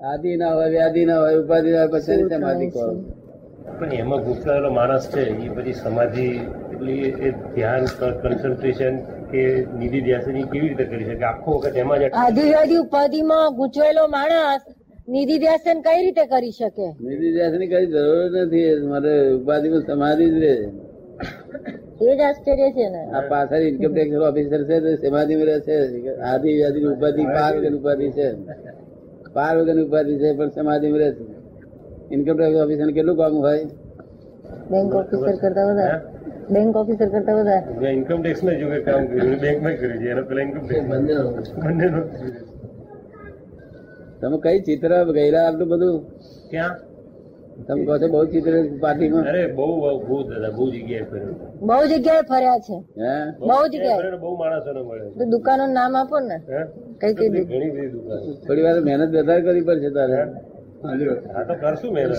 આદિ ના હોય વ્યાધિ ના હોય ઉપાધિ ના હોય પછી સમાધિ કહો પણ એમાં ગુંચવાયેલો માણસ છે એ પછી સમાધિ એટલે એ- ધ્યાન કન્સન્ટ્રેશન કે નિધિ ધ્યાસન કેવી રીતે કરી શકે? આખો વખત એમાં જ આદિ વ્યાધિ ઉપાધિમાં ગૂંચવાયેલો માણસ નિધિ ધ્યાસન કઈ રીતે કરી શકે? નિધિ ધ્યાસની કઈ જરૂર નથી મારે ઉપાધિમાં સમાધિ જ રહે. એ જ આશ્ચર્ય છે ને. આ પાછળ ઇન્કમ ટેક્સ ઓફિસર છે તો સમાધિમાં રહે છે. આદિ વ્યાધિ ઉપાધિ પાંચ ઉપાધિ છે. પાર વગર ઉપાધિ છે પણ સમાધિમાં રહે છે ઇન્કમ ટેક્સ ઓફિસર કેટલું કામ હોય? બેંક ઓફિસર કરતા વધારે. બેંક ઓફિસર કરતા વધારે. ઇન્કમ ટેક્સ ના જો કામ કર્યું બેંકમાં કર્યું છે. એનો પેલા ઇન્કમ ટેક્સ બંને તમે કઈ ચિત્ર ગયેલા આટલું બધું? ક્યાં? તમે કહો છો બહુ ચિત્ર પાર્ટીમાં? અરે બહુ બહુ દાદા બહુ જગ્યાએ ફર્યો બહુ જગ્યાએ ફર્યા છે. બહુ જગ્યાએ. ને બહુ માણસોને મળે તો દુકાનો નામ આપો ને. કઈ કઈ ઘણી બધી દુકાન. થોડી વાર મહેનત વધારે કરવી પડશે તારે. હા? તો કરશું મહેનત.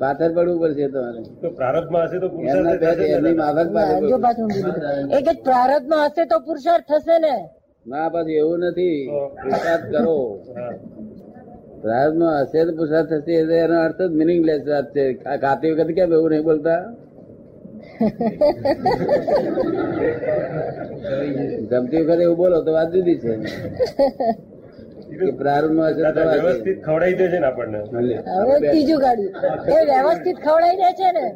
પાથર પડવું પડશે તમારે. તો પ્રારબ્ધમાં હશે તો પુરુષાર્થ એમની ને. માફક પાછળ જો. પાછું ઊંધું કીધું. પ્રારબ્ધમાં હશે તો પુરુષાર્થ થશે ને. ના પાછું એવું નથી. પુરુષાર્થ કરો. પ્રારબ્ધમાં હશે તો પુરુષાર્થ થશે એનો અર્થ જ મિનિંગલેસ વાત છે. ખાતી વખત કેમ એવું નહીં બોલતા? જમતી વખતે એવું બોલો તો વાત જુદી છે. વ્યવસ્થિત ખવડાવી દે છે ને આપણને. હવે ત્રીજું ગાડ્યું એ વ્યવસ્થિત ખવડાવી દે છે ને?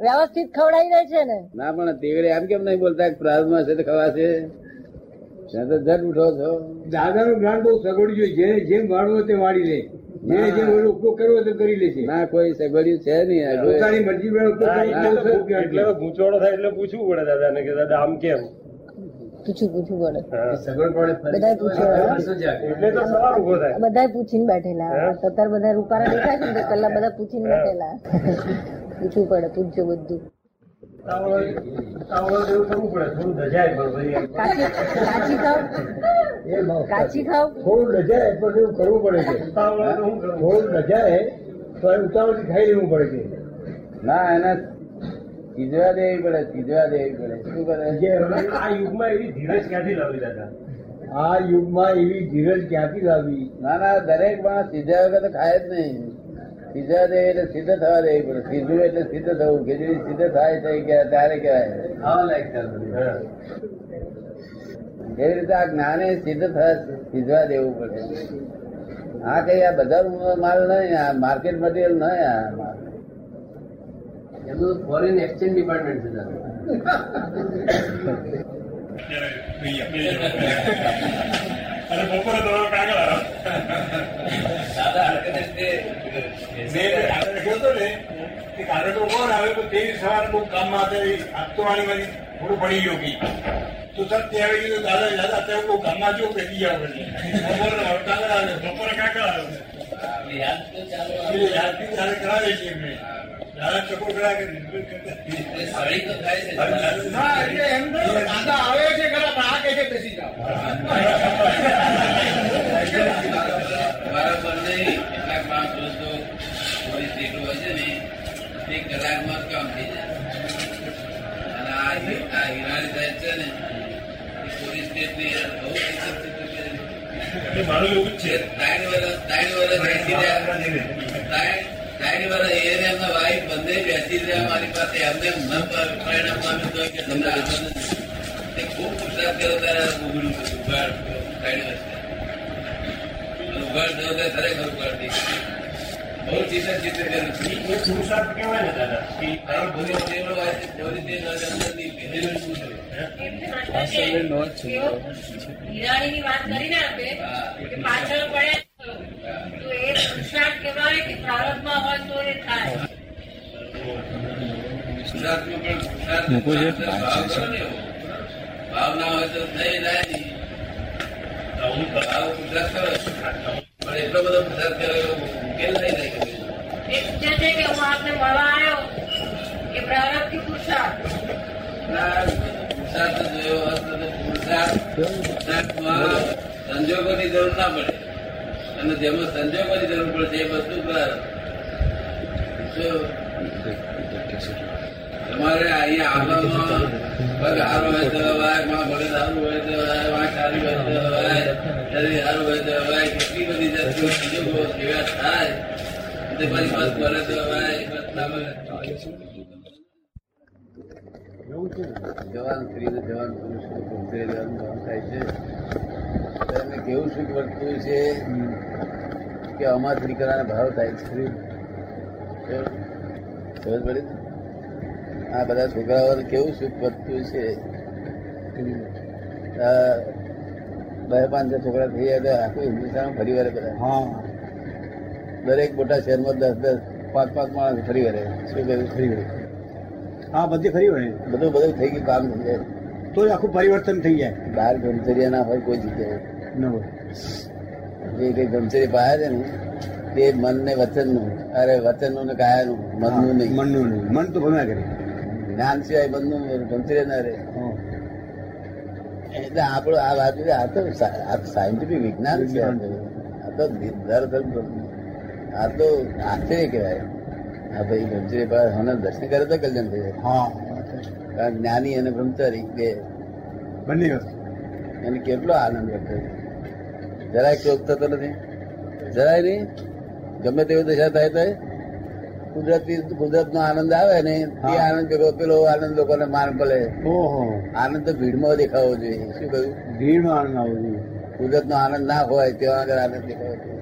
વ્યવસ્થિત ખવડાવી દે છે ને? ના પણ તેવડે એમ કેમ નહીં બોલતા કે છે હશે તો ખવાશે ત્યાં તો ઉઠો છો. દાદાનું જ્ઞાન બહુ સગવડ જોઈએ જેને જેમ વાળવો તે વાળી લે. જેને જેમ ઉપયોગ કરવો તે કરી લે છે. ના કોઈ સગવડ્યું છે નહીં. પોતાની મરજી એટલે તે તો સર એટલે તો ગૂંચવાડો થાય એટલે પૂછવું પડે દાદાને કે દાદા આમ કેમ? પૂછું પૂછવું પડે. સગવડ પડે બધા એટલે તો સવાલ ઊભો થાય. બધાય પૂછીને બેઠેલા. સત્તર બધા રૂપારા દેખાય છે ને પેલા બધા પૂછીને બેઠેલા. પૂછવું પડે પૂછજો બધું. કાચી કાચી ખાવ? કાચી ખાવ? થોડું લજાય પણ એવું કરવું પડે છે. થોડું લજાય તો એ ખાઈ લેવું પડે છે. ના એના ચીજવા દેવી પડે ચીજવા દેવી પડે. શું કરે? આ યુગમાં એવી ધીરજ ક્યાંથી લાવી દાદા? આ યુગમાં એવી ધીરજ ક્યાંથી લાવી? ના ના દરેક માણસ સીધા વગર તો ખાય જ નહીં. સીધા દે એટલે સિદ્ધ થવા દે પડે સીધું એટલે સિદ્ધ થવું. ખીચડી સિદ્ધ થાય છે કે ત્યારે કહેવાય. એવી રીતે આ જ્ઞાને સિદ્ધ થાય સીધવા દેવું પડે. આ કઈ આ બધા માલ નહીં આ માર્કેટ મટીરિયલ નહીં આ માલ. એમનું ફોરેન એક્સચેન્જ ડિપાર્ટમેન્ટ છે દાદા અને બપોરે તમારો કાગળ આવે મેં હતો ને એ કાગળ કોણ આવે તો તે સવારે બહુ કામમાં હતા એ આપતો વાળી મારી થોડું પડી ગયો કી તો સર તે આવી ગયું દાદા દાદા અત્યારે બહુ કામમાં જો પેટી જાવ બપોરે કાગળ આવે બપોરે કાગળ આવે. એટલે યાદથી ત્યારે કરાવે છે એમને દાદા ચકો કે ના એટલે એમ તો દાદા આવે છે ખરા પણ આ કહે છે બેસી જાઓ બરાબર નહીં કેટલાક માણસ દોસ્તો થોડી સીટો હશે ને તે કલાકમાં જ કામ થઈ જાય. અને આ હિ- આ હિરાણી સાહેબ છે ને એ પોલીસ સ્ટેટની બહુ મારું એવું છે. ત્રણ વર્ષ ત્રણ વર્ષ બેસી રહ્યા ત્રણ વર્ષ એ એમના વાઈફ બંને બેસી રહ્યા મારી પાસે. એમને ન પરિણામ પામ્યું તો કે તમને આગળ તે ખૂબ પુરસાદ કર્યો ત્યારે ઉઘડું ઉઘાડ ત્રણ વર્ષ ઉઘાડ થયો ત્યારે ખરેખર ઉઘાડ થઈ ગયો. બહુ ચિંતા ચિંતા એ પુરુષાર્થ કહેવાય ને દાદા કે તારો ભૂલો તેવડો હોય છે, તે ન ભેદેલું શું છે? હિરાણીની વાત કરીને આપે કે પાછળ પડ્યા તો એ પુરુષાર્થ કહેવાય કે પ્રારબ્ધમાં હોય તો એ થાય. પુરુષાર્થમાં ભાવ કરો ને ભાવ ના હોય? તો થઈ જાય નહીં. હું ભાવ પુરુષાર્થ કરો પણ એટલો બધો પુરુષાર્થ કર્યો ઉકેલ નહીં. કે હું આપને મળવા આવ્યો એ પ્રારબ્ધથી પુરુષાર્થ પુરુષાર્થ સંજોગોની જરૂર ના પડે અને જેમાં સંજોગોની જરૂર પડે એ બધું. તમારે અહીંયા આવવામાં પગ હારો હોય તો હવાય, માં ભલે હારું હોય તો હવાય, માં સારી હોય તો હવાય, હારું હોય તો હવાય, કેટલી બધી જાત સંજોગો એવા થાય જવાન સ્ત્રીને જવાન પુરુષ થાય છે તો એમને કેવું શું વર્તવું છે? કે અમાર દીકરાને ભાવ થાય છે સમજ પડી આ બધા છોકરાઓને કેવું સુખ વધતું છે? બે પાંચ છોકરા થઈ ગયા આખું હિન્દુસ્તાન ફરી વાર બધા હા. દરેક મોટા શહેરમાં દસ દસ પાંચ પાંચ માણસ ફરી વળે. શું કહ્યું? ફરી વળે. હા બધી ફરી વળે. બધું બધું થઈ ગયું કામ થઈ જાય તો આખું પરિવર્તન થઈ જાય. બહાર ગમચર્યા ના હોય કોઈ જગ્યાએ. ન હોય. જે કઈ ગમચરી પાયા છે ને તે મન ને વચનનું અરે વચનનું ને કાયા નું મનનું નહીં. મનનું નહીં. મન તો ભમ્યા કરે. જ્ઞાન સિવાય મનનું ગમચર્યા ના રહે. હા. એટલે આપણું આ વાત આ તો સાયન્ટિફિક વિજ્ઞાન છે. આ તો. તો દરઅસલ આ તો આશ્ચર્ય કહેવાય. આ ભાઈ બ્રહ્મચર્ય પાયા હમણાં દર્શન કરે તો કલ્યાણ થઈ જાય. કારણ જ્ઞાની અને બ્રહ્મચારી બે. બંને એને કેટલો આનંદ વધે જરાય શોક થતો નથી. જરાય નહીં. ગમે તેવી દશા થાય તો કુદરતી કુદરત નો આનંદ આવે ને તે આનંદ પેલો પેલો આનંદ લોકોને માન પડે. આનંદ તો ભીડમાં દેખાવો જોઈએ. શું કહ્યું? ભીડમાં આનંદ આવવો જોઈએ. કુદરત નો આનંદ ના હોય તેવા આગળ આનંદ દેખાવો જોઈએ.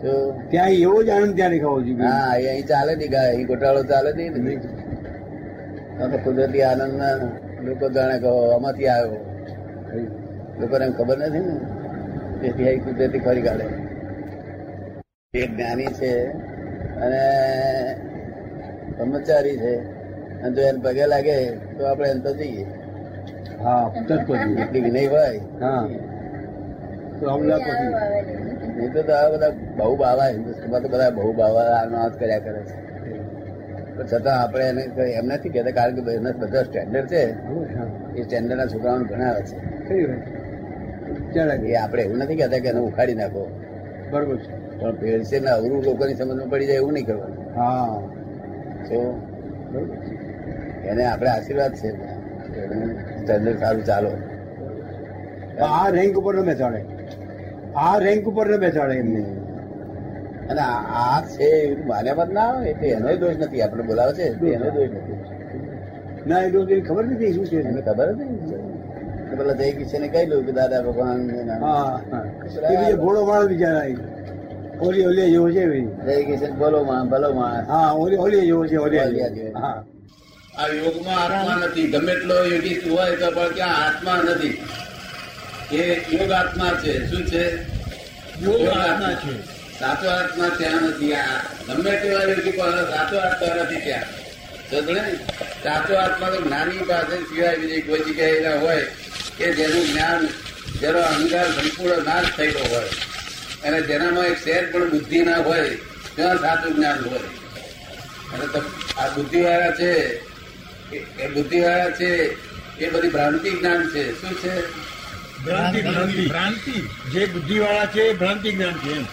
ત્યાં એવો જ આનંદ ત્યાં દેખાવો જોઈએ. હા અહીં અહીં ચાલે નહીં ગાય અહીં ગોટાળો ચાલે નહીં ને. આ તો કુદરતી આનંદ ના લોકો જાણે કહો આમાંથી આવ્યો. લોકોને એમ ખબર નથી ને? તેથી અહીં કુદરતી ફરી કાઢે. એ જ્ઞાની છે અને બ્રહ્મચારી છે. અને જો એને પગે લાગે તો આપણે એમ તો જઈએ. હા એટલી વિનય હોય. હા. તો અમદાવાદ પછી નહીં તો આ બધા બહુ બાવા હિન્દુસ્તાનમાં તો બધા બહુ બાવા આનો કર્યા કરે છે. પણ છતાં આપણે એને એમ નથી કહેતા કારણ કે એમના બધા સ્ટેન્ડર્ડ છે. એ સ્ટેન્ડર્ડના છોકરાઓને ભણાવે છે. એ આપણે એવું નથી કહેતા કે એને ઉખાડી નાખો. બરોબર છે. પણ ભેળસે ને અવરું લોકોની સમજમાં પડી જાય એવું નહીં કરવાનું. હા. તો. એને આપણે આશીર્વાદ છે. સ્ટેન્ડર્ડ સારું ચાલો. આ રેન્ક ઉપર ન બેસાડે આ રેન્ક ઉપર ન બેસાડે એમને અને આ છે એવું માન્યા મત ના આવે એટલે એનો દોષ નથી આપણે બોલાવે છે તે એનો દોષ નથી. ના એ લોકો ખબર નથી શું છે. એને ખબર નથી તો પેલા જય કિશન કહી દઉં કે દાદા ભગવાન ભોળો માણસ બિચારા. ઓલી ઓલી જેવો છે. જય કિશન બોલો માં ભલો માણસ હા ઓલી ઓલી જેવો છે ઓલી ઓલિયા જેવો. હા. આ યોગમાં આત્મા નથી. ગમે એટલો યોગી હોય તો પણ ક્યાં આત્મા નથી? એ યોગ આત્મા છે. શું છે? યોગ આત્મા છે. સાચો આત્મા ત્યાં નથી. આ ગમે તેવા વ્યક્તિ પાસે સાચો આત્મા નથી ત્યાં. સાચો આત્મા તો જ્ઞાની પાસે સિવાય બીજી કોઈ જગ્યાએ હોય કે જેનું જ્ઞાન જેનો અહંકાર સંપૂર્ણ નાશ થયેલો હોય. અને જેનામાં એક શેર પણ બુદ્ધિ ના હોય ત્યાં સાચું જ્ઞાન હોય. અને આ બુદ્ધિવાળા છે એ બુદ્ધિવાળા છે એ બધી ભ્રાંતિ જ્ઞાન છે. શું છે? ભ્રાંતિ ભ્રાંતિ. ભ્રાંતિ. જે બુદ્ધિવાળા છે એ ભ્રાંતિ જ્ઞાન છે એમ.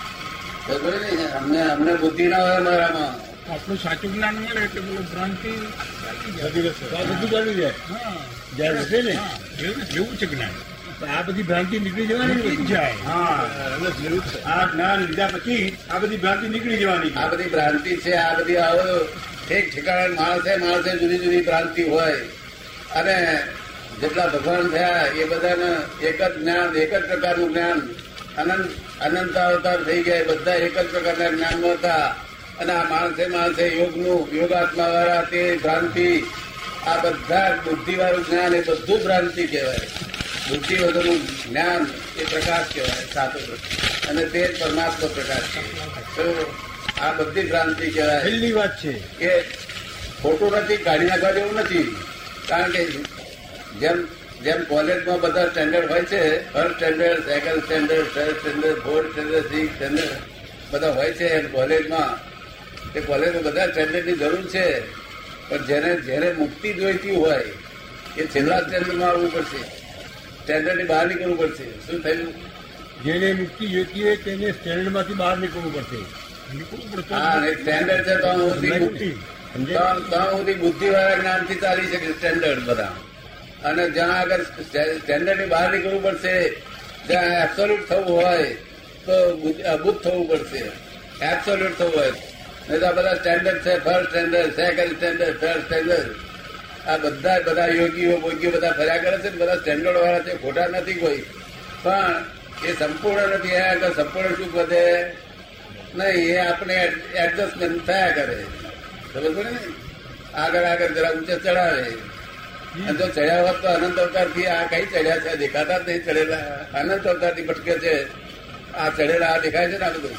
અમને અમને બુદ્ધિ ના હોય અમારામાં. આપણું સાચું જ્ઞાન મળે એટલે પેલું ભ્રાંતિ બધું ચાલી જાય. જ્યારે વધે ને? એવું એવું છે જ્ઞાન. આ બધી ભ્રાંતિ નીકળી જવાની જાય. હા. આ જ્ઞાન લીધા પછી આ બધી ભ્રાંતિ નીકળી જવાની આ બધી ભ્રાંતિ છે આ બધી આવો એક ઠેકાણે માણસે માણસે જુદી જુદી ભ્રાંતિ હોય. અને જેટલા ભગવાન થયા એ બધાને એક જ જ્ઞાન એક જ પ્રકારનું જ્ઞાન. અનંત અનંત અવતાર થઈ ગયા બધા એક જ પ્રકારના જ્ઞાનમાં હતા. અને આ માણસે માણસે યોગનું યોગાત્મા વાળા તે ભ્રાંતિ આ બધા બુદ્ધિવાળું જ્ઞાન એ બધું ભ્રાંતિ કહેવાય. બુદ્ધિ વગરનું જ્ઞાન એ પ્રકાશ કહેવાય સાચો પ્રકાશ. અને તે જ પરમાત્મા પ્રકાશ છે. આ બધી ભ્રાંતિ કહેવાય. છેલ્લી વાત છે. કે ખોટું નથી કાઢી નાખવા જેવું નથી. કારણ કે જેમ જેમ કોલેજમાં બધા સ્ટેન્ડર્ડ હોય છે first standard second standard third standard fourth standard six standard બધા હોય છે એમ કોલેજમાં. તે કોલેજમાં બધા સ્ટેન્ડર્ડની જરૂર છે. પણ જેને જેને મુક્તિ જોઈતી હોય એ છેલ્લા સ્ટેન્ડર્ડમાં આવવું પડશે. સ્ટેન્ડર્ડની બહાર નીકળવું પડશે. શું થયું? જેને મુક્તિ જોઈતી હોય તેને સ્ટેન્ડર્ડમાંથી બહાર નીકળવું પડશે. નીકળવું પડશે હા સ્ટેન્ડર્ડ છે તો સુધી બુદ્ધિવાળા જ્ઞાનથી ચાલી શકે સ્ટેન્ડર્ડ બધા. અને જ્યાં આગળ સ્ટેન્ડર્ડની બહાર નીકળવું પડશે જ્યાં એબ્સોલ્યુટ થવું હોય, તો બુદ્ધિ- થવું પડશે. એબ્સોલ્યુટ થવું હોય. નહીં તો આ બધા સ્ટેન્ડર્ડ છે first standard second standard third standard આ બધા બધા યોગીઓ, ભોગીઓ બધા ફર્યા કરે છે બધા સ્ટેન્ડર્ડ વાળા છે ખોટા નથી કોઈ. પણ એ સંપૂર્ણ નથી. એ આગળ સંપૂર્ણ સુખ વધે? નહીં, એ આપણે એડજસ્ટમેન્ટ થયા કરે. સમજ પડે ને? આગળ આગળ જરા ઊંચે ચડાવે અને જો ચડ્યા હોત તો અનંત અવતારથી આ કઈ ચડ્યા છે? દેખાતા નહીં ચડેલા. અનંત અવતારથી ભટકે છે. આ ચડેલા આ દેખાય છે ને આ બધું?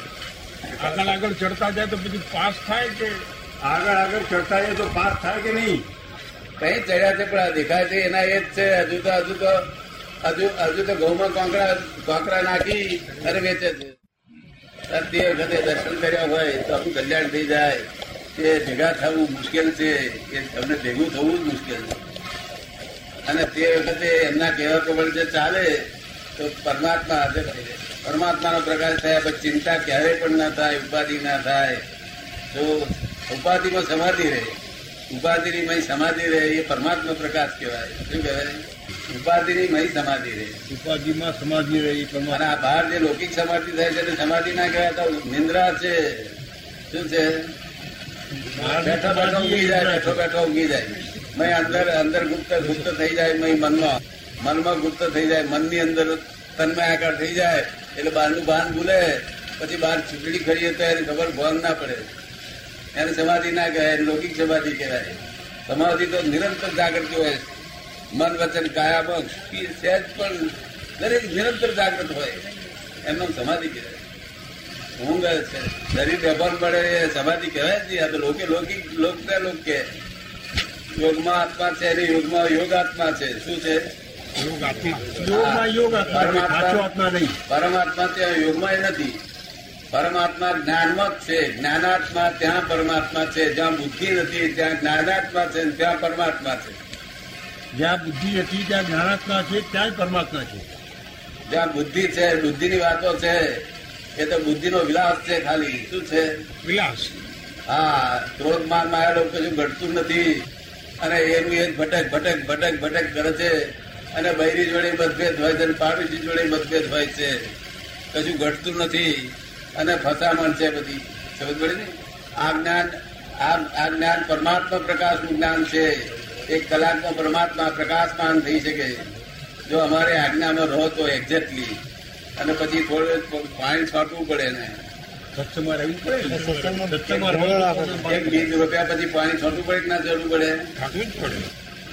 આગળ આગળ ચડતા જાય તો બધું પાસ થાય કે? આગળ આગળ ચડતા જાય તો પાસ થાય કે નહીં? કઈ ચડ્યા છે પણ આ દેખાય છે એના એ જ છે. હજુ તો હજુ તો હજુ હજુ તો ઘઉંમાં કોંકરા કોંકરા નાખી અને વેચે છે. તે વખતે દર્શન કર્યા હોય તો આપણું કલ્યાણ થઈ જાય. તે ભેગા થવું મુશ્કેલ છે. એ તમને ભેગું થવું જ મુશ્કેલ છે. અને તે વખતે એમના કહેવા પ્રમાણે જે ચાલે તો પરમાત્મા હાથે થઈ જાય પરમાત્માનો પ્રકાશ થયા પછી ચિંતા ક્યારેય પણ ના થાય ઉપાધિ ના થાય. તો ઉપાધિમાં સમાધિ રહે ઉપાધિની મય સમાધિ રહે એ પરમાત્મા પ્રકાશ કહેવાય. શું કહેવાય? ઉપાધિની મય સમાધિ રહે. ઉપાધિમાં સમાધિ રહી અને આ બહાર જે લૌકિક સમાધિ થાય છે સમાધિ ના કહેવાય તો નિંદ્રા છે. શું છે? બેઠો બેઠો ઊંઘી જાય બેઠો બેઠો ઊંઘી જાય. મય અંદર અંદર ગુપ્ત ગુપ્ત થઈ જાય મય મનમાં. મનમાં ગુપ્ત થઈ જાય. મનની અંદર તન્મય આકાર થઈ જાય. એટલે બહારનું ભાન ભૂલે. પછી બહાર ચૂંટણી કરીએ તો એને ખબર ભાન ના પડે. એને સમાધિ ના કહેવાય લૌકિક સમાધિ કહેવાય. સમાધિ તો નિરંતર જાગૃત હોય. મન વચન કાયામાં સહેજ પણ દરેક નિરંતર જાગૃત હોય. એમનો સમાધિ કહેવાય. ઊંઘ શરીર બેભાન પડે સમાધિ કહેવાય જ નહીં. આ તો લોકે લૌકિક લોક ને લોક કે યોગમાં આત્મા છે અને યોગમાં યોગ આત્મા છે. શું છે? પરમાત્મા ત્યાં યોગમાં નથી. પરમાત્મા જ્ઞાનમાં જ છે. જ્ઞાનાત્મા ત્યાં પરમાત્મા છે. જ્યાં બુદ્ધિ નથી ત્યાં જ્ઞાનાત્મા છે ત્યાં પરમાત્મા છે. જ્યાં બુદ્ધિ હતી ત્યાં જ્ઞાનાત્મા છે ત્યાં પરમાત્મા છે. જ્યાં બુદ્ધિ છે બુદ્ધિની વાતો છે એ તો બુદ્ધિનો વિલાસ છે ખાલી. શું છે? વિલાસ. હા ક્રોધ માન માયા લોકો કશું ઘટતું નથી. અને એનું એ ભટક ભટક ભટક ભટક કરે છે. અને બૈરી જોડે મતભેદ હોય છે અને પાડોશી જોડે મતભેદ હોય છે. કશું ઘટતું નથી. અને ફસામણ છે બધી. સમજ પડે ને? આ જ્ઞાન આ જ્ઞાન પરમાત્મા પ્રકાશનું જ્ઞાન છે. એક કલાકમાં પરમાત્મા પ્રકાશમાન થઈ શકે. જો અમારે આજ્ઞામાં રહો તો એક્ઝેક્ટલી અને પછી થોડું પાણી છાંટવું પડે ને. સત્સંગમાં રહેવું પડે ને. સત્સંગમાં એક બીજ રોપ્યા પછી પાણી છોટું પડે ના જરૂર પડે? ખાતું જ પડે.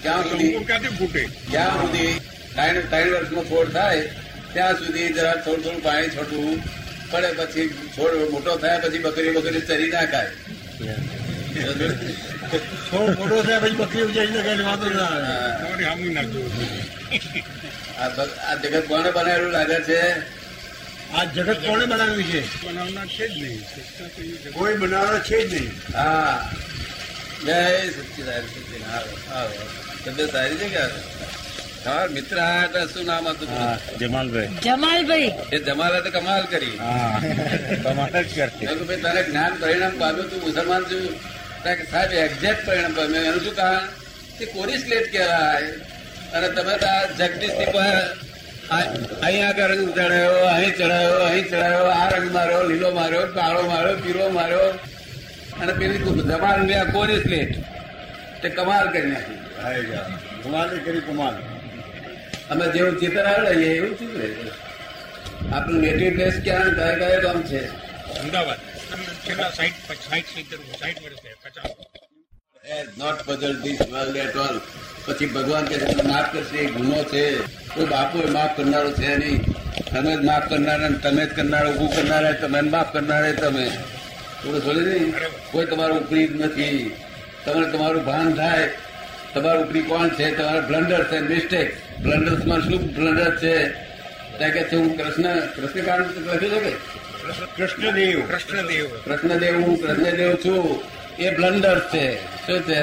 ક્યાં સુધી ક્યાંથી ફૂટે ક્યાં સુધી ત્રણ ત્રણ વર્ષનો છોડ થાય ત્યાં સુધી જરા થોડું થોડું પાણી છોટવું પડે પછી છોડ મોટો થાય પછી બકરી બકરી ચરી ના ખાય છોડ મોટો થાય પછી બકરી ઉજાડીને કઈ વાંધો ના આવે. આ જગત કોને બનાવેલું લાગે છે? આ જગત કોણે બનાવ્યું છે? બનાવનાર છે જ નહીં. કોઈ બનાવનાર છે જ નહીં. હા. જય સચિદાન આવો તબિયત સારી છે કે તમારા મિત્ર હતા શું નામ હતું? જમાલભાઈ. જમાલભાઈ. એ જમાલ તો કમાલ કરી. કમાલ જ કરતી. ભાઈ તારે જ્ઞાન પરિણામ પામ્યું તું મુસલમાન છું. સાહેબ એક્ઝેક્ટ પરિણામ પામ્યું. એનું શું કારણ? કે કોરી સ્લેટ કહેવાય. અને તમે તો આ જગદીશની પાસે આ- અહીં આગળ રંગ ચડાયો અહીં ચડાયો અહીં ચડાયો આ રંગ માર્યો લીલો માર્યો કાળો માર્યો પીળો માર્યો. અને પેલી જમાલ ને આ કોરી સ્લેટ તે કમાલ કરી નાખી. કમાલ કરી કમાલ. અમે જેવું ચિત્ર આવડે એવું શું કરે આપણું નેટિવ પ્લેસ ક્યાં? કયા કયા ગામ છે. અમદાવાદ. છેલ્લા સાઈઠ સાઈઠ સિત્તેર સાઈઠ વર્ષ પચાસ. Not puzzled this world at all. પછી ભગવાન કે માફ કરશે એ ગુનો છે. કોઈ બાપુ એ માફ કરનારો છે નહીં. તમે જ માફ કરનારા તમે જ કરનારા ઉભું કરનારા તમે માફ કરનારા તમે. થોડું થોડી નહીં? કોઈ તમારું ઉપરી નથી. તમને તમારું ભાન થાય. તમારું ઉપરી કોણ છે? તમારા બ્લન્ડર છે મિસ્ટેક બ્લન્ડર્સમાં શું બ્લન્ડર છે? ત્યાં કે છે હું કૃષ્ણ કૃષ્ણકાંડ લખ્યું છે કે? કૃષ્ણદેવ. કૃષ્ણદેવ. કૃષ્ણદેવ હું કૃષ્ણદેવ છું. એ બ્લન્ડર છે. શું છે?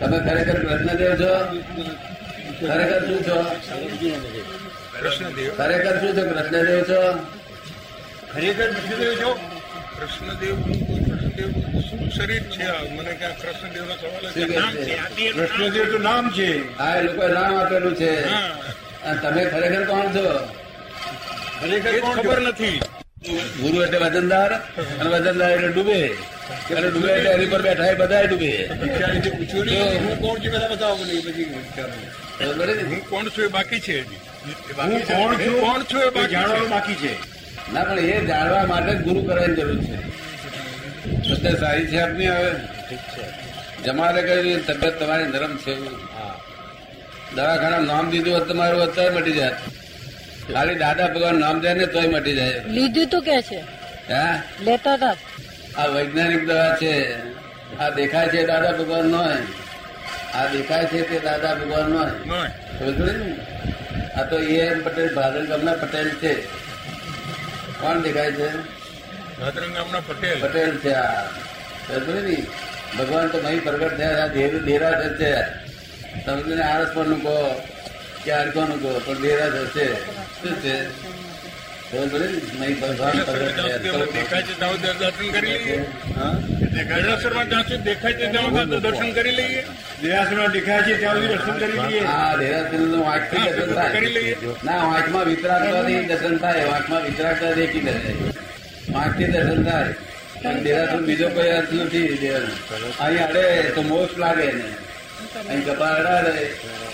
તમે ખરેખર કૃષ્ણદેવ છો? ખરેખર શું છો? કૃષ્ણદેવ. ખરેખર શું છો? કૃષ્ણદેવ છો? ખરેખર કૃષ્ણદેવ છો? કૃષ્ણદેવ શું શરીર છે? મને ક્યાં કૃષ્ણદેવ નો સવાલ છે નામ છે? છે? કૃષ્ણદેવ તો નામ છે. આ એ લોકોએ નામ આપેલું છે. તમે ખરેખર કોણ છો? ખરેખર ખબર નથી. ગુરુ એટલે વજનદાર અને વજનદાર એટલે ડૂબે. અને ડૂબે એટલે એની પર બેઠા એ બધા ડૂબે પૂછ્યું નહીં હું કોણ છું બધા બતાવો મને પછી વિચારો. બરોબર ને? હું કોણ છું એ બાકી છે હું કોણ છું? કોણ છું એ જાણવાનું બાકી છે. ના પણ એ જાણવા માટે જ ગુરુ કરવાની જરૂર છે. અત્યારે સારી છે આપની હવે. જમારે કહ્યું તબિયત તમારી નરમ છે. દવાખાના નામ દીધું હોત તમારું અત્યારે મટી જાય. ખાલી દાદા ભગવાન નામ જાય ને તોય મટી જાય. લીધું તો કે છે? હા? લેતા હતા? આ વૈજ્ઞાનિક દવા છે. આ દેખાય છે દાદા ભગવાન નો આ દેખાય છે તે દાદા ભગવાન નો ને? આ તો એ એમ પટેલ ભાદર ગામના પટેલ છે. કોણ દેખાય છે? ભાદર ગામના પટેલ. પટેલ છે આ. ને? ભગવાન તો અહીં પ્રગટ થયા ધેરા છે તમને આરસ પણ નું? કહો કે આરકોનું કહો પણ ધેરા થશે શું છે? દર્શન કરી લઈએ દર્શન દર્શન વાંચથી દર્શન. થાય વાંચમાં દર્શન વિતરાગતા દેખી જાય વાંચથી દર્શન થાય પણ દેરાસર બીજો કોઈ અર્થ નથી. અહીં અડે તો મોક્ષ લાગે ને અહીં કપાળ અડાડે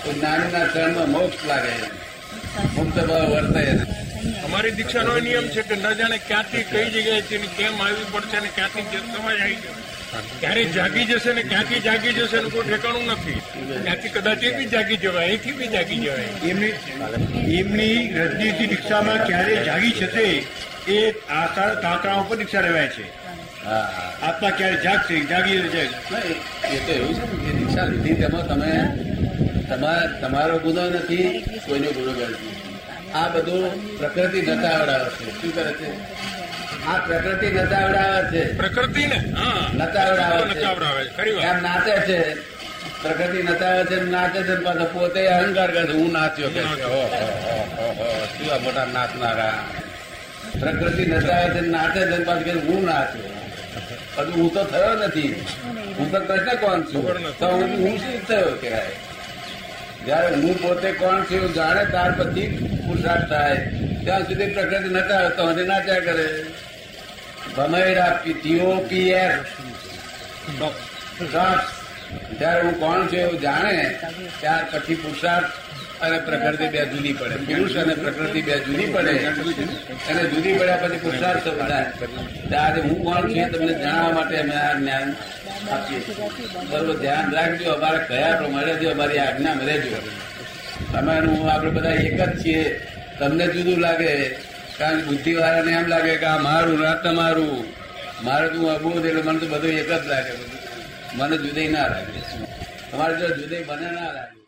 તો જ્ઞાનીના ચરણમાં મોક્ષ લાગે મુક્ત ભાવ વર્તાય અમારી દીક્ષાનો એ નિયમ છે કે ન જાણે ક્યાંથી કઈ જગ્યાએ છે ને કેમ આવી પડશે ને ક્યાંથી જે સમય આવી જશે ક્યારે જાગી જશે ને ક્યાંથી જાગી જશે એનું કોઈ ઠેકાણું નથી. ક્યાંથી કદાચ એ બી જાગી જવાય અહીંથી બી જાગી જવાય. એમની એમની રજનીતિ દીક્ષામાં ક્યારે જાગી જશે એ આકાળ કાંકરા ઉપર દીક્ષા લેવાય છે. હા. આત્મા ક્યારે જાગશે જાગી જાય એ તો એવું છે ને કે દીક્ષા લીધી તેમાં તમે તમારા ગુનો નથી કોઈનો ગુનો નથી. આ બધું પ્રકૃતિ નતાવડાવે છે. શું કરે છે? આ પ્રકૃતિ નતાવડાવે છે. પ્રકૃતિ ને નતાવડાવે છે. એમ નાચે છે. પ્રકૃતિ નતાવે છે નાચે છે પાછો પોતે અહંકાર કરે છે. હું નાચ્યો કે શું મોટા નાચનારા. પ્રકૃતિ નતાવે છે નાચે છે પાછું કે હું નાચ્યો. હજુ હું તો થયો નથી. હું તો કૃષ્ણ કોણ છું? તો હું હું શું થયો કહેવાય? જયારે હું પોતે કોણ છું જાણે ત્યાર પછી પુરુષાર્થ થાય. ત્યાં સુધી પ્રકૃતિ નતા તો હજી નાચ્યા કરે. ભમેડા ટીઓપીએફ જયારે હું કોણ છું એવું જાણે ત્યાર પછી પુરુષાર્થ અને પ્રકૃતિ બે જુદી પડે. પુરુષ અને પ્રકૃતિ બે જુદી પડે. અને જુદી પડ્યા પછી પુરુષાર્થ થાય ત્યારે હું કોણ છું તમને જણાવવા માટે અમે આ જ્ઞાન આપીએ બરોબર, ધ્યાન રાખજો. અમારે કયા પ્રમાણે અમારી આજ્ઞા રહેજો અમે હું આપણે બધા એક જ છીએ. તમને જુદું લાગે. કારણ કે બુદ્ધિ વાળાને એમ લાગે કે આ મારું ના તમારું. મારે તું અબોધ એટલે મને તો બધું એક જ લાગે. બધું મને જુદી ના લાગે. તમારે જો જુદી મને ના લાગે.